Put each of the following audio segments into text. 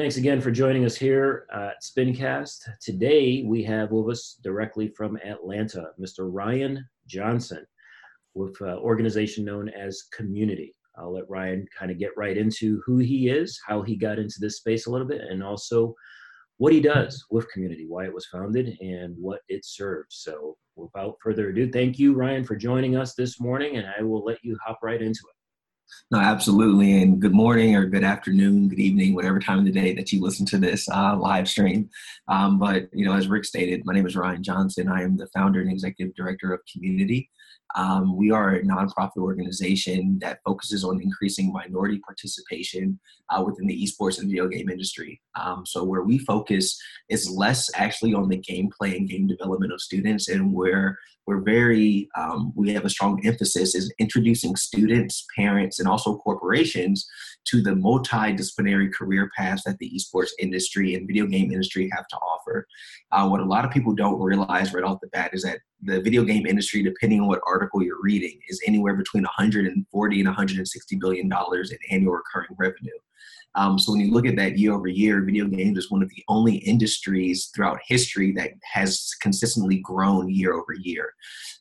Thanks again for joining us here uh, at Spincast. Today we have with us directly from Atlanta, Mr. Ryan Johnson with an organization known as Cxmmunity. I'll let Ryan kind of get right into who he is, how he got into this space a little bit, and also what he does with Cxmmunity, why it was founded, and what it serves. So, without further ado, thank you, Ryan, for joining us this morning, and I will let you hop right into it. No, absolutely. And good morning or good afternoon, good evening, whatever time of the day that you listen to this uh, live stream. Um, but, you know, as Rick stated, my name is Ryan Johnson. I am the founder and executive director of Cxmmunity. Um, we are a nonprofit organization that focuses on increasing minority participation uh, within the esports and video game industry. Um, so, where we focus is less actually on the gameplay and game development of students, and where we're very, um, we have a strong emphasis is introducing students, parents, and also corporations to the multidisciplinary career paths that the esports industry and video game industry have to offer. Uh, what a lot of people don't realize right off the bat is that the video game industry, depending on what article you're reading, is anywhere between 140 and 160 billion dollars in annual recurring revenue. Um, so when you look at that year over year, video games is one of the only industries throughout history that has consistently grown year over year.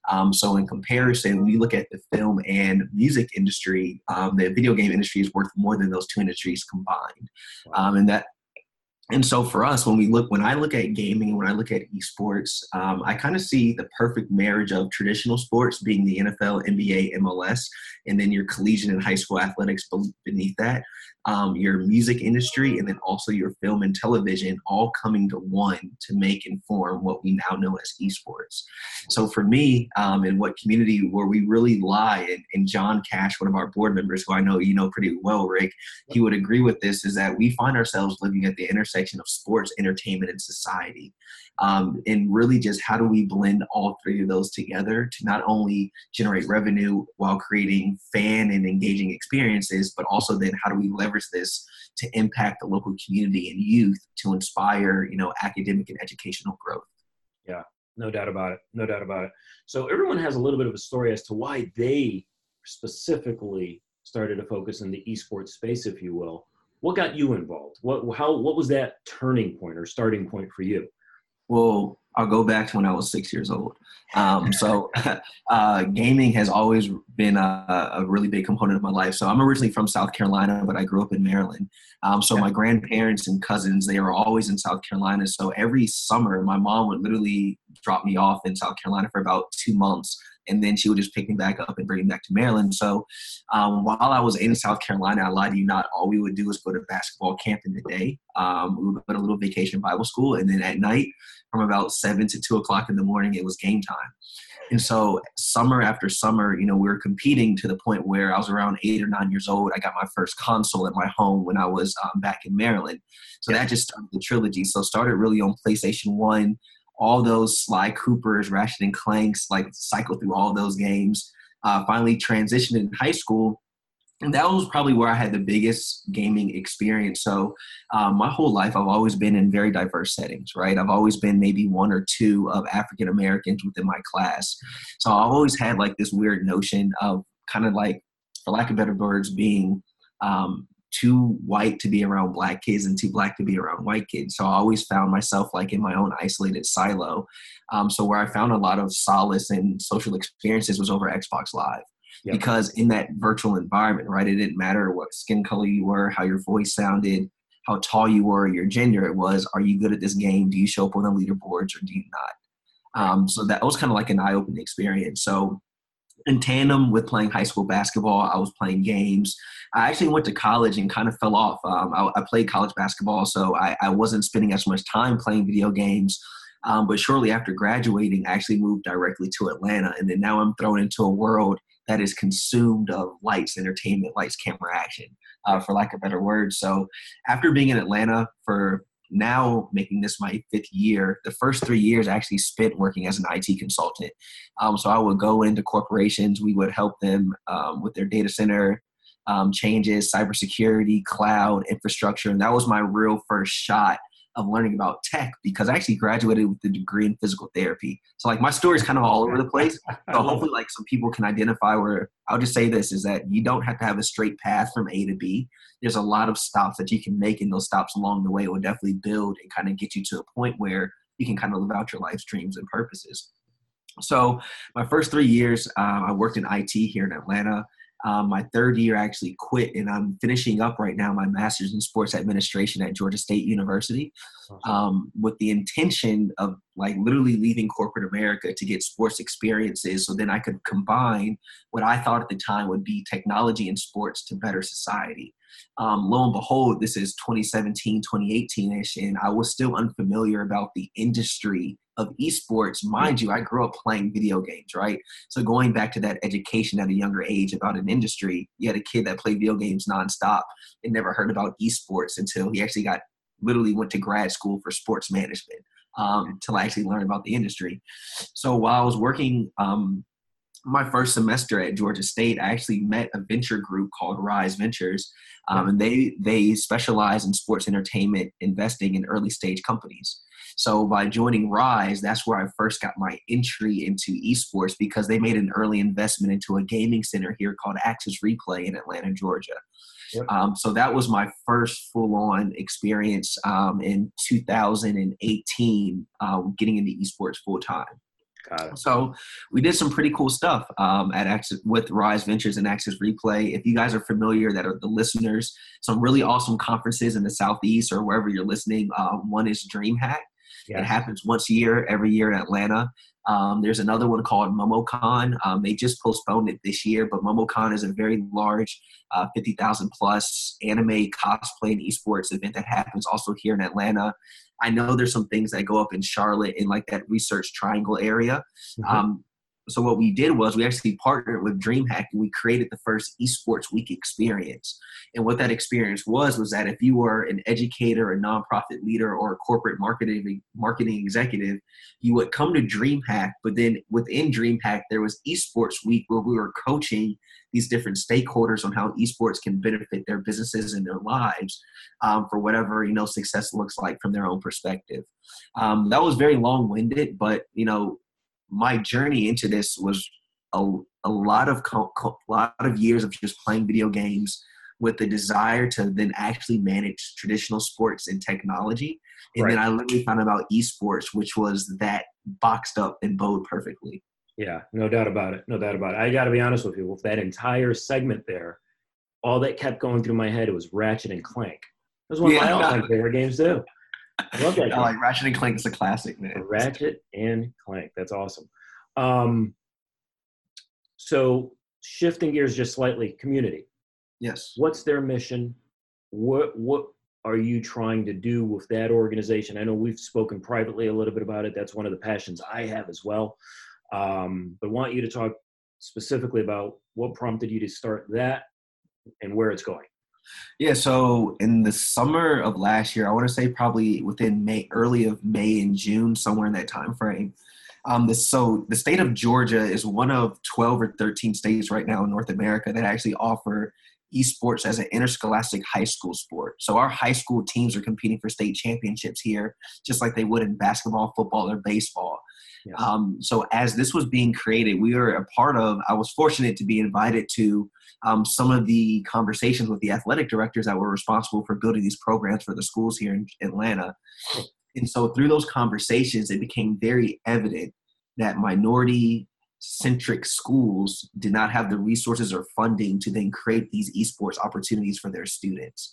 Um, so in comparison, when you look at the film and music industry, um, the video game industry is worth more than those two industries combined, um, and that and so for us when we look when i look at gaming when i look at esports um, i kind of see the perfect marriage of traditional sports being the nfl nba mls and then your collegiate and high school athletics beneath that um, your music industry and then also your film and television all coming to one to make and form what we now know as esports. So for me um, and what Cxmmunity where we really lie and, and john cash one of our board members who i know you know pretty well rick he would agree with this is that we find ourselves living at the intersection intersection of sports, entertainment, and society. Um, and really just how do we blend all three of those together to not only generate revenue while creating fan and engaging experiences, but also then how do we leverage this to impact the local community and youth to inspire, you know, academic and educational growth. Yeah, no doubt about it. No doubt about it. So everyone has a little bit of a story as to why they specifically started to focus in the esports space, if you will what got you involved? What how what was that turning point or starting point for you? Well, I'll go back to when I was six years old. Um, so, uh, gaming has always been a, a, really big component of my life. So, I'm originally from South Carolina, but I grew up in Maryland. Um, so, my grandparents and cousins, they were always in South Carolina. So, every summer, my mom would literally drop me off in South Carolina for about two months and then she would just pick me back up and bring me back to Maryland. So um, while I was in South Carolina, I lied to you not, all we would do was go to basketball camp in the day. Um, we would go to a little vacation Bible school, and then at night, from about seven to two o'clock in the morning, it was game time. And so summer after summer, you know, we were competing to the point where I was around eight or nine years old. I got my first console at my home when I was um, back in Maryland. So that just started the trilogy. So started really on PlayStation One, all those Sly Coopers, Ratchet and Clanks, like cycle through all those games. Uh, finally transitioned in high school. And that was probably where I had the biggest gaming experience. So, um, my whole life, I've always been in very diverse settings, right? I've always been maybe one or two of African Americans within my class. So, I've always had like this weird notion of kind of like, for lack of better words, being um, too white to be around black kids and too black to be around white kids. So I always found myself like in my own isolated silo. Um, so where I found a lot of solace and social experiences was over Xbox Live. Yep. Because in that virtual environment, right, it didn't matter what skin color you were, how your voice sounded, how tall you were, your gender. It was, are you good at this game? Do you show up on the leaderboards or do you not? Um, so that was kind of like an eye-opening experience. So in tandem with playing high school basketball, I was playing games. I actually went to college and kind of fell off. Um, I, I, played college basketball, so I, I, wasn't spending as much time playing video games. Um, but shortly after graduating, I actually moved directly to Atlanta, and then now I'm thrown into a world that is consumed of lights, entertainment, lights, camera, action, uh, for lack of better words. So after being in Atlanta for now making this my fifth year. The first three years I actually spent working as an IT consultant. Um, so I would go into corporations, we would help them um, with their data center um, changes, cybersecurity, cloud, infrastructure. And that was my real first shot of learning about tech because I actually graduated with a degree in physical therapy. So like my story is kind of all over the place. So hopefully like some people can identify where I'll just say this is that you don't have to have a straight path from A to B. There's a lot of stops that you can make and those stops along the way will definitely build and kind of get you to a point where you can kind of live out your life's dreams and purposes. So my first three years, um, I worked in IT here in Atlanta. Um, my third year, I actually quit, and I'm finishing up right now my master's in sports administration at Georgia State University, um, with the intention of like literally leaving corporate America to get sports experiences, so then I could combine what I thought at the time would be technology and sports to better society. Um, lo and behold, this is 2017, 2018 ish, and I was still unfamiliar about the industry of esports. Mind you, I grew up playing video games, right? So going back to that education at a younger age about an industry, you had a kid that played video games nonstop and never heard about esports until he actually got literally went to grad school for sports management um, to actually learn about the industry. So while I was working um, my first semester at Georgia State, I actually met a venture group called Rise Ventures, um, and they they specialize in sports entertainment investing in early stage companies. So by joining Rise, that's where I first got my entry into esports because they made an early investment into a gaming center here called Access Replay in Atlanta, Georgia. Yep. Um, so that was my first full-on experience um, in 2018, um, getting into esports full time. So we did some pretty cool stuff um, at Access with Rise Ventures and Access Replay. If you guys are familiar, that are the listeners, some really awesome conferences in the southeast or wherever you're listening. Uh, one is DreamHack. Yeah. It happens once a year, every year in Atlanta. Um, there's another one called MomoCon. Um, they just postponed it this year, but MomoCon is a very large, uh, 50,000 plus anime cosplay and esports event that happens also here in Atlanta. I know there's some things that go up in Charlotte in like that research triangle area. Mm-hmm. Um, so what we did was we actually partnered with DreamHack and we created the first esports week experience. And what that experience was was that if you were an educator, a nonprofit leader, or a corporate marketing marketing executive, you would come to DreamHack. But then within DreamHack, there was esports week where we were coaching these different stakeholders on how esports can benefit their businesses and their lives um, for whatever you know success looks like from their own perspective. Um, that was very long winded, but you know my journey into this was a, a lot of co- co- lot of years of just playing video games with the desire to then actually manage traditional sports and technology. And right. then I literally found out about esports, which was that boxed up and bowed perfectly. Yeah, no doubt about it. No doubt about it. I got to be honest with you. With that entire segment there, all that kept going through my head was Ratchet and Clank. It was one yeah, of my all-time favorite games too. I love that. I like Ratchet and Clank is a classic, man. Ratchet and Clank. That's awesome. Um, so shifting gears just slightly, Cxmmunity. Yes. What's their mission? What what are you trying to do with that organization? I know we've spoken privately a little bit about it. That's one of the passions I have as well. Um, but I want you to talk specifically about what prompted you to start that and where it's going. Yeah, so in the summer of last year, I want to say probably within May, early of May and June, somewhere in that time frame. Um, the, so the state of Georgia is one of 12 or 13 states right now in North America that actually offer esports as an interscholastic high school sport. So our high school teams are competing for state championships here, just like they would in basketball, football, or baseball. Yes. Um, so as this was being created, we were a part of. I was fortunate to be invited to um, some of the conversations with the athletic directors that were responsible for building these programs for the schools here in Atlanta. And so through those conversations, it became very evident that minority centric schools did not have the resources or funding to then create these esports opportunities for their students.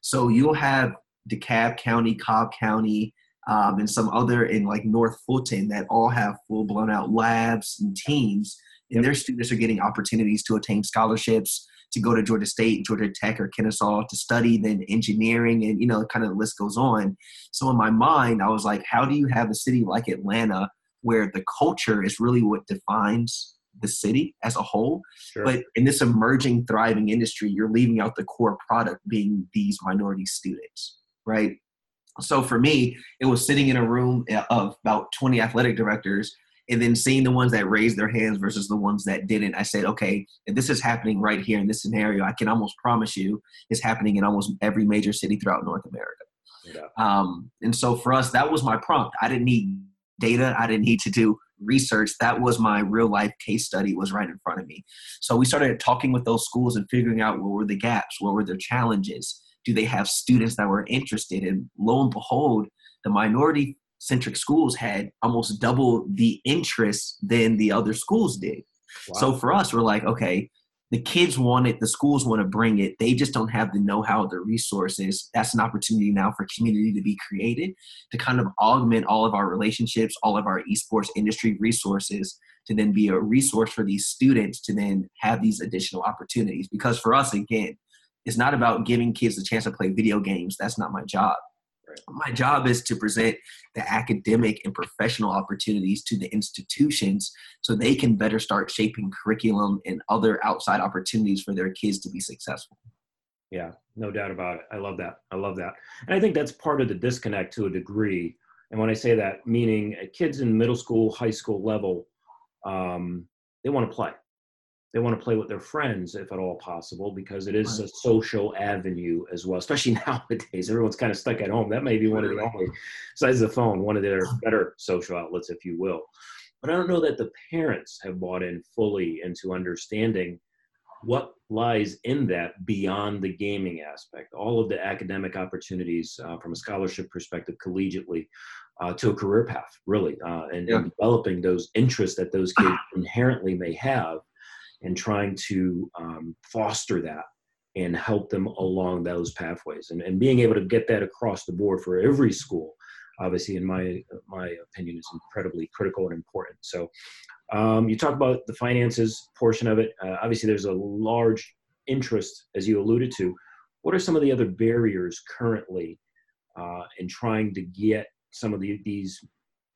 So you'll have DeKalb County, Cobb County, um, and some other in like North Fulton that all have full blown out labs and teams, and their students are getting opportunities to attain scholarships to go to Georgia State, Georgia Tech, or Kennesaw to study then engineering, and you know, kind of the list goes on. So in my mind, I was like, how do you have a city like Atlanta where the culture is really what defines the city as a whole. Sure. But in this emerging, thriving industry, you're leaving out the core product being these minority students, right? So for me, it was sitting in a room eh, of about 20 athletic directors and then seeing the ones that raised their hands versus the ones that didn't. I said, okay, if this is happening right here in this scenario, I can almost promise you it's happening in almost every major city throughout North America. Yeah. Um, and so for us, that was my prompt. I didn't need data. I didn't need to do research. That was my real life case study was right in front of me. So we started talking with those schools and figuring out what were the gaps, what were their challenges. Do they have students that were interested? And lo and behold, the minority centric schools had almost double the interest than the other schools did. Wow. So for us, we're like, okay, the kids want it, the schools want to bring it. They just don't have the know-how, the resources. That's an opportunity now for Cxmmunity to be created to kind of augment all of our relationships, all of our esports industry resources to then be a resource for these students to then have these additional opportunities. Because for us, again, it's not about giving kids a chance to play video games. That's not my job. My job is to present the academic and professional opportunities to the institutions so they can better start shaping curriculum and other outside opportunities for their kids to be successful. Yeah, no doubt about it. I love that. I love that. And I think that's part of the disconnect to a degree. And when I say that, meaning kids in middle school, high school level, um, they want to play they want to play with their friends if at all possible because it is right. a social avenue as well especially nowadays. Everyone's kind of stuck at home. That may be one of the only besides the phone one of their better social outlets if you will. But i don't know that the parents have bought in fully into understanding what lies in that beyond the gaming aspect. All of the academic opportunities uh, from a scholarship perspective collegiately uh, to a career path really uh, and, yeah. and developing those interests that those kids inherently may have and trying to um, foster that and help them along those pathways. And, and being able to get that across the board for every school obviously in my my opinion is incredibly critical and important. So um, you talk about the finances portion of it. Uh, obviously there's a large interest as you alluded to. What are some of the other barriers currently uh, in trying to get some of the, these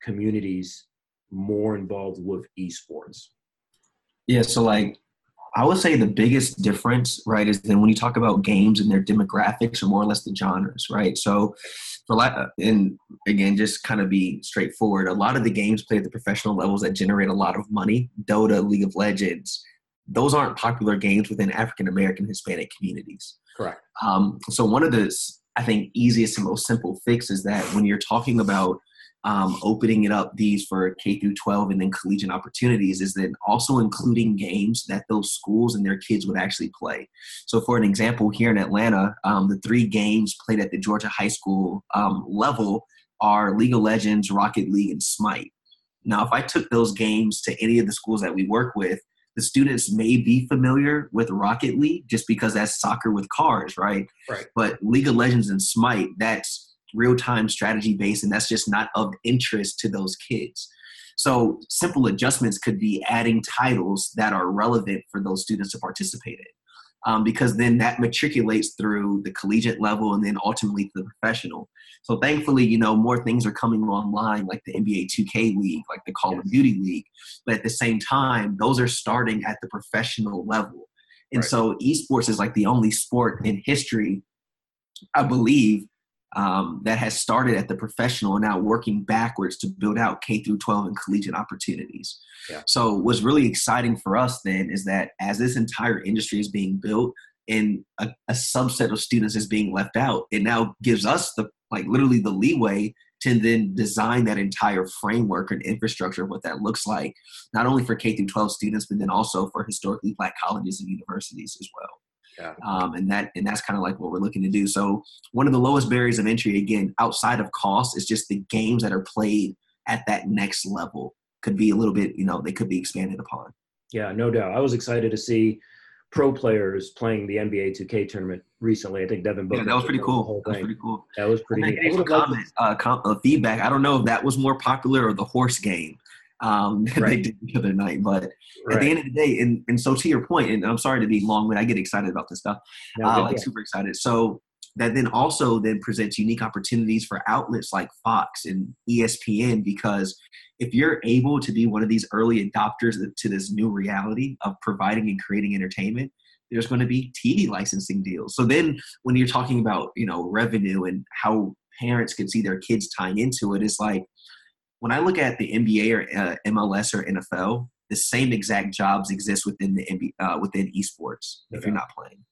communities more involved with esports yeah, so like I would say the biggest difference, right, is then when you talk about games and their demographics or more or less the genres, right? So for like, and again, just kind of be straightforward. A lot of the games played at the professional levels that generate a lot of money, Dota, League of Legends, those aren't popular games within African American Hispanic communities. Correct. Um, so one of the I think easiest and most simple fix is that when you're talking about um, opening it up these for K through 12 and then collegiate opportunities is then also including games that those schools and their kids would actually play. So, for an example, here in Atlanta, um, the three games played at the Georgia high school um, level are League of Legends, Rocket League, and Smite. Now, if I took those games to any of the schools that we work with, the students may be familiar with Rocket League just because that's soccer with cars, right? Right. But League of Legends and Smite, that's real time strategy based, and that's just not of interest to those kids. So, simple adjustments could be adding titles that are relevant for those students to participate in. Um, because then that matriculates through the collegiate level and then ultimately to the professional. So thankfully, you know, more things are coming online like the NBA 2K League, like the Call yes. of Duty League. But at the same time, those are starting at the professional level. And right. so esports is like the only sport in history, I believe, um, that has started at the professional and now working backwards to build out K through 12 and collegiate opportunities. Yeah. So what's really exciting for us then is that as this entire industry is being built and a, a subset of students is being left out, it now gives us the like literally the leeway to then design that entire framework and infrastructure of what that looks like, not only for K through 12 students, but then also for historically black colleges and universities as well. Yeah. Um, and that and that's kind of like what we're looking to do. So one of the lowest barriers of entry, again, outside of cost, is just the games that are played at that next level could be a little bit, you know, they could be expanded upon. Yeah, no doubt. I was excited to see pro players playing the NBA 2K tournament recently. I think Devin Booker. Yeah, that was pretty cool. That was pretty cool. That was pretty neat. Comment, uh, com- uh, feedback. I don't know if that was more popular or the horse game um, right. they did the other night. But right. at the end of the day, and, and so to your point, and I'm sorry to be long, but I get excited about this stuff. No, uh, like super excited. So that then also then presents unique opportunities for outlets like Fox and ESPN because if you're able to be one of these early adopters to this new reality of providing and creating entertainment, there's going to be TV licensing deals. So then when you're talking about, you know, revenue and how parents can see their kids tying into it, it's like when I look at the NBA or uh, MLS or NFL, the same exact jobs exist within the NBA, uh, within esports if you're not playing.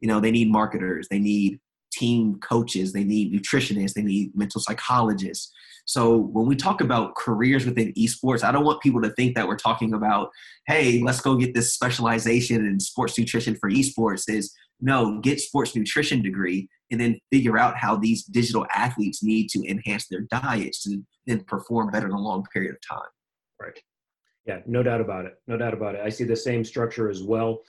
You know, they need marketers, they need team coaches, they need nutritionists, they need mental psychologists. So when we talk about careers within esports, I don't want people to think that we're talking about, hey, let's go get this specialization in sports nutrition for esports. Is no, get sports nutrition degree and then figure out how these digital athletes need to enhance their diets to then perform better in a long period of time. Right. Yeah, no doubt about it. No doubt about it. I see the same structure as well.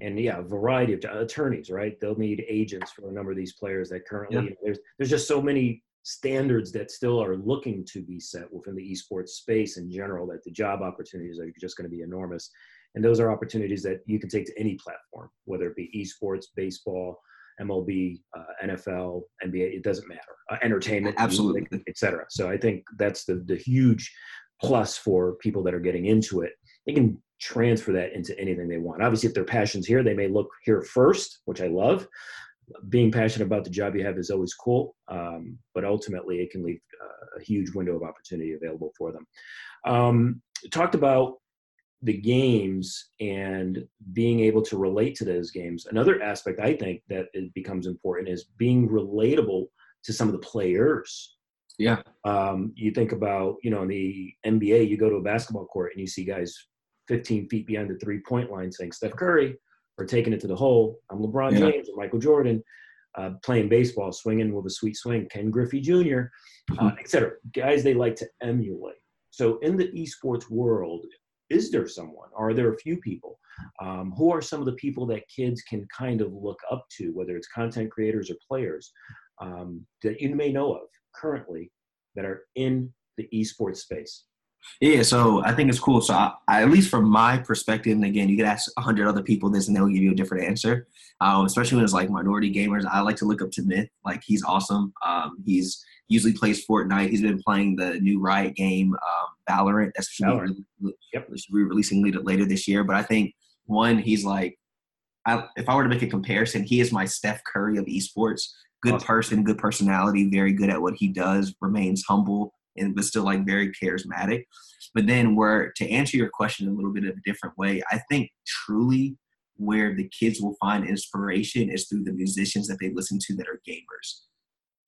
And yeah, a variety of attorneys, right? They'll need agents for a number of these players that currently yeah. there's there's just so many standards that still are looking to be set within the esports space in general that the job opportunities are just going to be enormous and those are opportunities that you can take to any platform whether it be esports baseball mlb uh, nfl nba it doesn't matter uh, entertainment absolutely. etc so i think that's the, the huge plus for people that are getting into it. They can transfer that into anything they want. Obviously if their passions here they may look here first which i love. Being passionate about the job you have is always cool, um, but ultimately it can leave uh, a huge window of opportunity available for them. Um, talked about the games and being able to relate to those games. Another aspect I think that it becomes important is being relatable to some of the players. Yeah. Um, you think about, you know, in the NBA, you go to a basketball court and you see guys 15 feet behind the three point line saying, Steph Curry, or taking it to the hole. I'm LeBron yeah. James or Michael Jordan uh, playing baseball, swinging with a sweet swing. Ken Griffey Jr., uh, etc. Guys they like to emulate. So in the esports world, is there someone? Are there a few people? Um, who are some of the people that kids can kind of look up to, whether it's content creators or players um, that you may know of currently that are in the esports space? Yeah, so I think it's cool. So I, I, at least from my perspective, and again, you could ask a hundred other people this, and they'll give you a different answer. Um, especially when it's like minority gamers, I like to look up to Myth. Like he's awesome. Um, he's usually plays Fortnite. He's been playing the new Riot game, um, Valorant. That's Valorant. Yep. should be releasing later, later this year. But I think one, he's like, I, if I were to make a comparison, he is my Steph Curry of esports. Good awesome. person, good personality, very good at what he does. Remains humble and but still like very charismatic. But then where to answer your question a little bit of a different way, I think truly where the kids will find inspiration is through the musicians that they listen to that are gamers.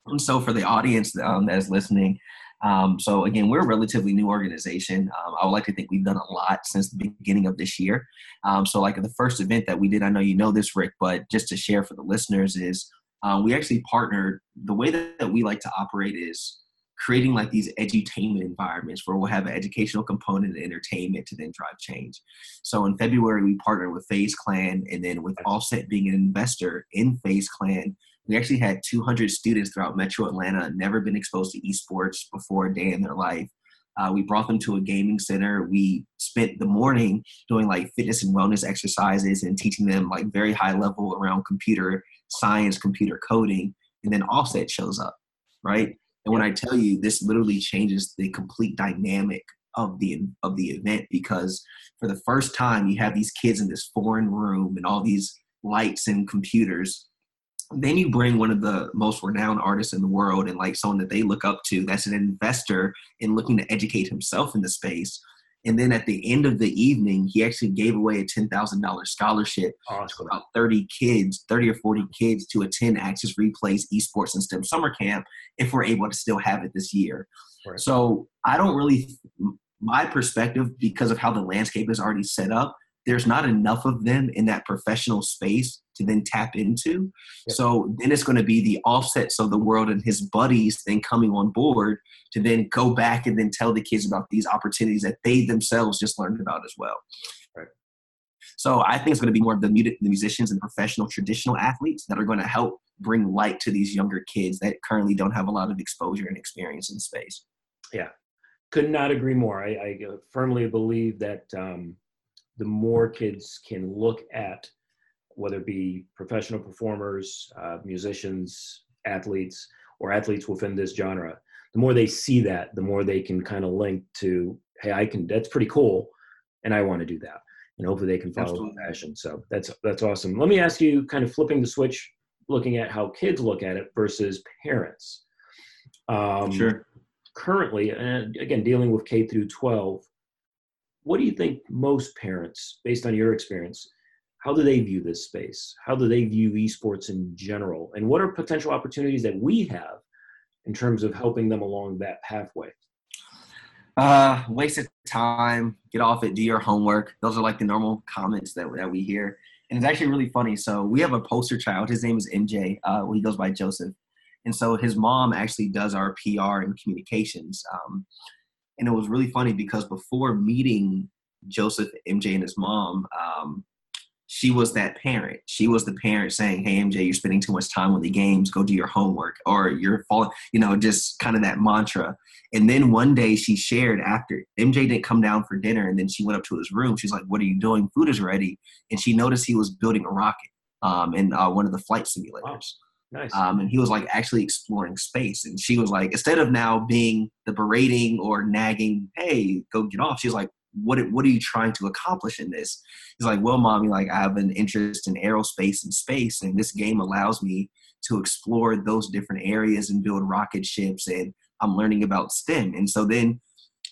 And so for the audience um, that is listening, um, so again, we're a relatively new organization. Um, I would like to think we've done a lot since the beginning of this year. Um, so like the first event that we did, I know you know this, Rick, but just to share for the listeners is um, we actually partnered. The way that, that we like to operate is creating like these edutainment environments where we'll have an educational component and entertainment to then drive change. So in February, we partnered with FaZe Clan, and then with Offset being an investor in FaZe Clan, we actually had 200 students throughout Metro Atlanta, never been exposed to esports before a day in their life. Uh, we brought them to a gaming center. We spent the morning doing like fitness and wellness exercises and teaching them like very high level around computer science, computer coding. And then Offset shows up, right? And when I tell you this literally changes the complete dynamic of the of the event because for the first time you have these kids in this foreign room and all these lights and computers. Then you bring one of the most renowned artists in the world and like someone that they look up to that's an investor in looking to educate himself in the space and then at the end of the evening, he actually gave away a ten thousand dollars scholarship awesome. to about thirty kids, thirty or forty kids, to attend Access Replays Esports and STEM Summer Camp if we're able to still have it this year. Right. So I don't really, my perspective, because of how the landscape is already set up, there's not enough of them in that professional space to then tap into. Yep. So then it's going to be the offsets of the world and his buddies then coming on board to then go back and then tell the kids about these opportunities that they themselves just learned about as well. Right. So I think it's going to be more of the, the musicians and professional traditional athletes that are going to help bring light to these younger kids that currently don't have a lot of exposure and experience in space. Yeah, could not agree more. I, I firmly believe that um, the more kids can look at whether it be professional performers, uh, musicians, athletes, or athletes within this genre, the more they see that, the more they can kind of link to, hey, I can. That's pretty cool, and I want to do that, and hopefully they can follow Absolutely. the passion. So that's that's awesome. Let me ask you, kind of flipping the switch, looking at how kids look at it versus parents. Um, sure. Currently, and again, dealing with K through 12, what do you think most parents, based on your experience, how do they view this space? How do they view esports in general? And what are potential opportunities that we have in terms of helping them along that pathway? Uh, waste of time, get off it, do your homework. Those are like the normal comments that, that we hear. And it's actually really funny. So we have a poster child. His name is MJ. Uh, he goes by Joseph. And so his mom actually does our PR and communications. Um, and it was really funny because before meeting Joseph, MJ, and his mom, um, she was that parent. She was the parent saying, "Hey MJ, you're spending too much time with the games. Go do your homework." Or you're falling, you know, just kind of that mantra. And then one day she shared after MJ didn't come down for dinner, and then she went up to his room. She's like, "What are you doing? Food is ready." And she noticed he was building a rocket um, in uh, one of the flight simulators. Wow. Nice. Um, and he was like actually exploring space. And she was like, instead of now being the berating or nagging, "Hey, go get off," she's like, what what are you trying to accomplish in this? He's like well mommy like i have an interest in aerospace and space and this game allows me to explore those different areas and build rocket ships and i'm learning about stem. And so then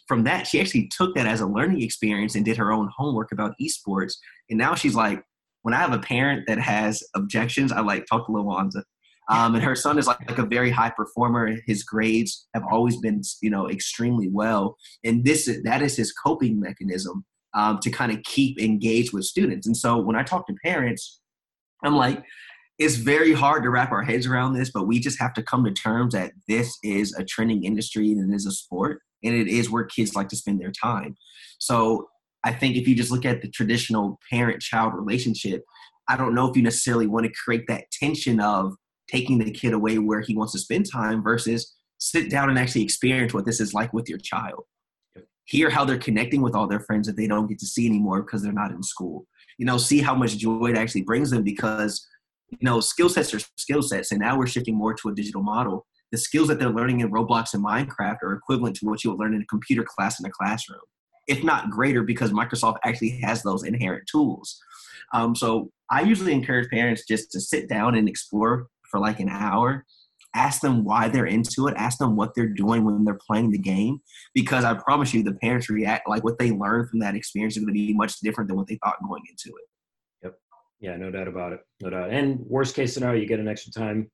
from that she actually took that as a learning experience and did her own homework about esports. And now she's like when i have a parent that has objections i like talk to Lawanza um, and her son is like, like a very high performer. His grades have always been, you know, extremely well. And this that is his coping mechanism um, to kind of keep engaged with students. And so when I talk to parents, I'm like, it's very hard to wrap our heads around this, but we just have to come to terms that this is a trending industry and it is a sport and it is where kids like to spend their time. So I think if you just look at the traditional parent child relationship, I don't know if you necessarily want to create that tension of taking the kid away where he wants to spend time versus sit down and actually experience what this is like with your child. Hear how they're connecting with all their friends that they don't get to see anymore because they're not in school. You know, see how much joy it actually brings them because, you know, skill sets are skill sets. And now we're shifting more to a digital model. The skills that they're learning in Roblox and Minecraft are equivalent to what you would learn in a computer class in a classroom, if not greater, because Microsoft actually has those inherent tools. Um, so I usually encourage parents just to sit down and explore for like an hour ask them why they're into it ask them what they're doing when they're playing the game because i promise you the parents react like what they learn from that experience is going to be much different than what they thought going into it. Yep. Yeah no doubt about it no doubt. And worst case scenario you get an extra time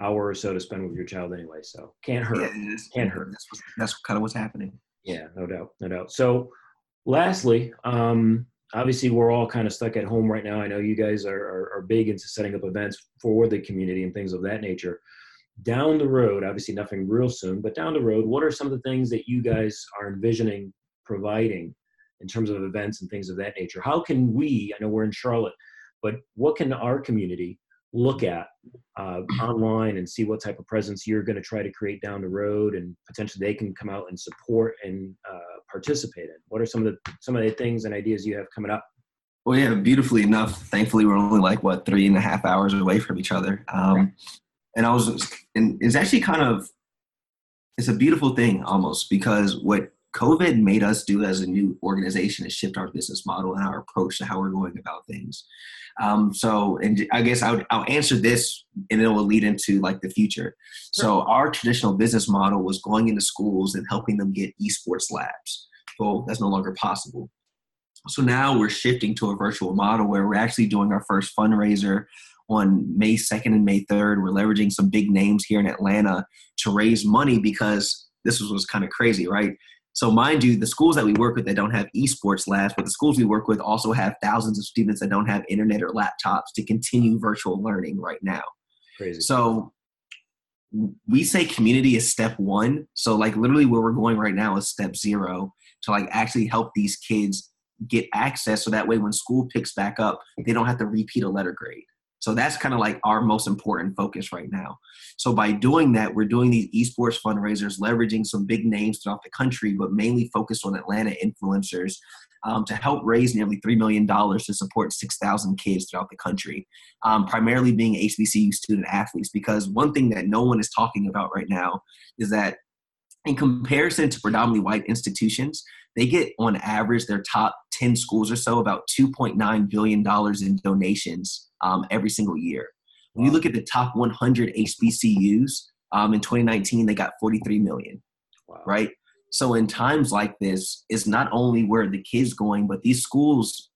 hour or so to spend with your child anyway so can't hurt yeah, can't hurt. that's, that's kind of what's happening. Yeah no doubt no doubt. So lastly um obviously we're all kind of stuck at home right now. I know you guys are, are, are, big into setting up events for the community and things of that nature. Down the road, obviously nothing real soon, but down the road, what are some of the things that you guys are envisioning providing in terms of events and things of that nature? How can we, I know we're in Charlotte, but what can our community look at uh, online and see what type of presence you're going to try to create down the road and potentially they can come out and support and uh, participate in? What are some of the some of the things and ideas you have coming up? Well, yeah, beautifully enough. Thankfully, we're only like what three and a half hours away from each other. Um, right. And I was, and it's actually kind of, it's a beautiful thing almost because what COVID made us do as a new organization is shift our business model and our approach to how we're going about things. Um, so, and I guess I'll, I'll answer this and it will lead into like the future. So, our traditional business model was going into schools and helping them get esports labs. Well, that's no longer possible. So now we're shifting to a virtual model where we're actually doing our first fundraiser on May 2nd and May 3rd. We're leveraging some big names here in Atlanta to raise money because this was, was kind of crazy, right? So, mind you, the schools that we work with that don't have esports labs, but the schools we work with also have thousands of students that don't have internet or laptops to continue virtual learning right now. Crazy. So, we say Cxmmunity is step one. So, like, literally, where we're going right now is step zero to like actually help these kids get access so that way when school picks back up, they don't have to repeat a letter grade. So that's kind of like our most important focus right now. So by doing that, we're doing these esports fundraisers, leveraging some big names throughout the country, but mainly focused on Atlanta influencers um, to help raise nearly $3 million to support 6,000 kids throughout the country, um, primarily being HBCU student athletes. Because one thing that no one is talking about right now is that in comparison to predominantly white institutions, they get on average their top 10 schools or so about $2.9 billion in donations um, every single year. When you look at the top 100 HBCUs um, in 2019, they got 43 million, wow. right? So in times like this, is not only where the kids going, but these schools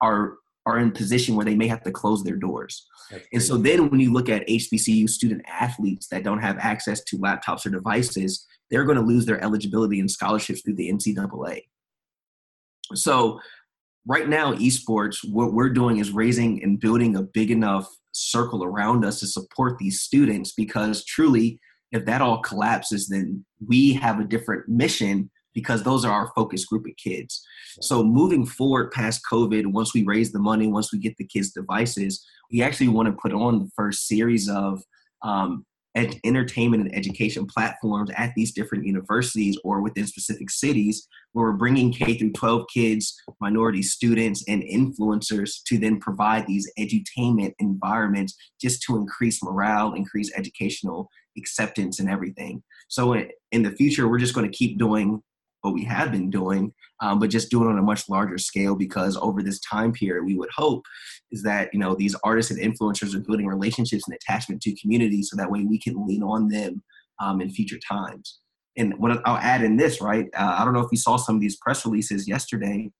are are in position where they may have to close their doors. and so then when you look at HBCU student athletes that don't have access to laptops or devices, they're going to lose their eligibility and scholarships through the NCAA. So right now, esports, what we're doing is raising and building a big enough circle around us to support these students because truly, if that all collapses, then we have a different mission because those are our focus group of kids. So moving forward past COVID, once we raise the money, once we get the kids devices, we actually want to put on the first series of um, ed- entertainment and education platforms at these different universities or within specific cities where we're bringing K through 12 kids, minority students, and influencers to then provide these edutainment environments just to increase morale, increase educational acceptance, and everything. So in the future, we're just going to keep doing what we have been doing, um, but just doing it on a much larger scale because over this time period, we would hope is that you know these artists and influencers are building relationships and attachment to communities, so that way we can lean on them um, in future times. And what I'll add in this, right? Uh, I don't know if you saw some of these press releases yesterday,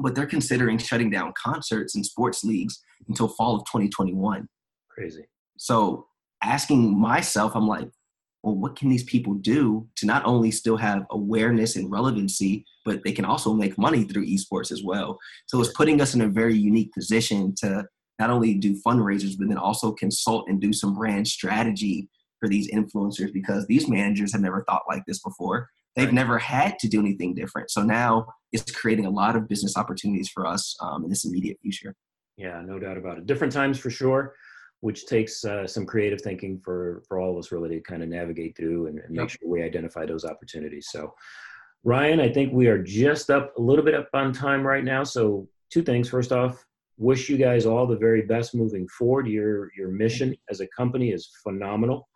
but they're considering shutting down concerts and sports leagues until fall of 2021. Crazy. So asking myself, I'm like, well, what can these people do to not only still have awareness and relevancy, but they can also make money through esports as well. So it's putting us in a very unique position to not only do fundraisers, but then also consult and do some brand strategy for these influencers because these managers have never thought like this before. They've right. never had to do anything different. So now it's creating a lot of business opportunities for us um, in this immediate future. Yeah, no doubt about it. Different times for sure which takes uh, some creative thinking for for all of us really to kind of navigate through and, and make sure we identify those opportunities. So, Ryan, I think we are just up a little bit up on time right now. So, two things. First off, wish you guys all the very best moving forward. Your your mission as a company is phenomenal.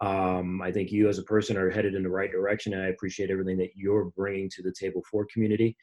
Um, I think you as a person are headed in the right direction, and I appreciate everything that you're bringing to the table for Cxmmunity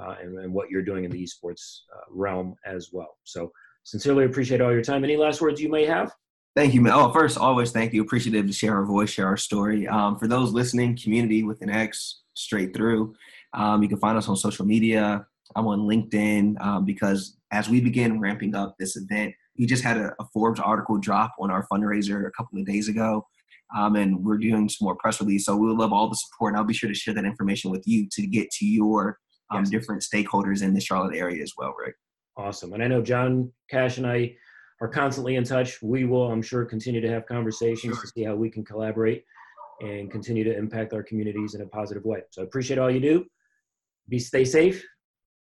uh, and, and, what you're doing in the esports uh, realm as well. So Sincerely appreciate all your time. Any last words you may have? Thank you. Oh, first, always thank you. Appreciative to share our voice, share our story. Um, for those listening, Cxmmunity with an X straight through. Um, you can find us on social media. I'm on LinkedIn um, because as we begin ramping up this event, we just had a, a, Forbes article drop on our fundraiser a couple of days ago. Um, and we're doing some more press release. So we would love all the support. And I'll be sure to share that information with you to get to your um, yes. different stakeholders in the Charlotte area as well, Rick. Awesome. And I know John Cash and I are constantly in touch. We will, I'm sure, continue to have conversations sure. to see how we can collaborate and continue to impact our communities in a positive way. So I appreciate all you do. Be stay safe.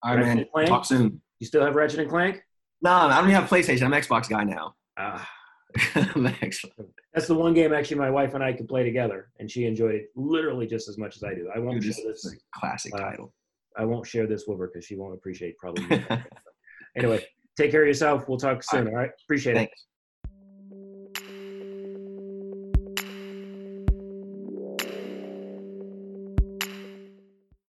All right, Ratchet man. Talk soon. You still have Ratchet and Clank? No, I don't even have PlayStation. I'm an Xbox guy now. Ah. That's the one game actually my wife and I could play together, and she enjoyed it literally just as much as I do. I won't Dude, share this classic uh, title. I won't share this with her because she won't appreciate probably. Anyway, take care of yourself. We'll talk soon. All right. All right? Appreciate Thanks. it.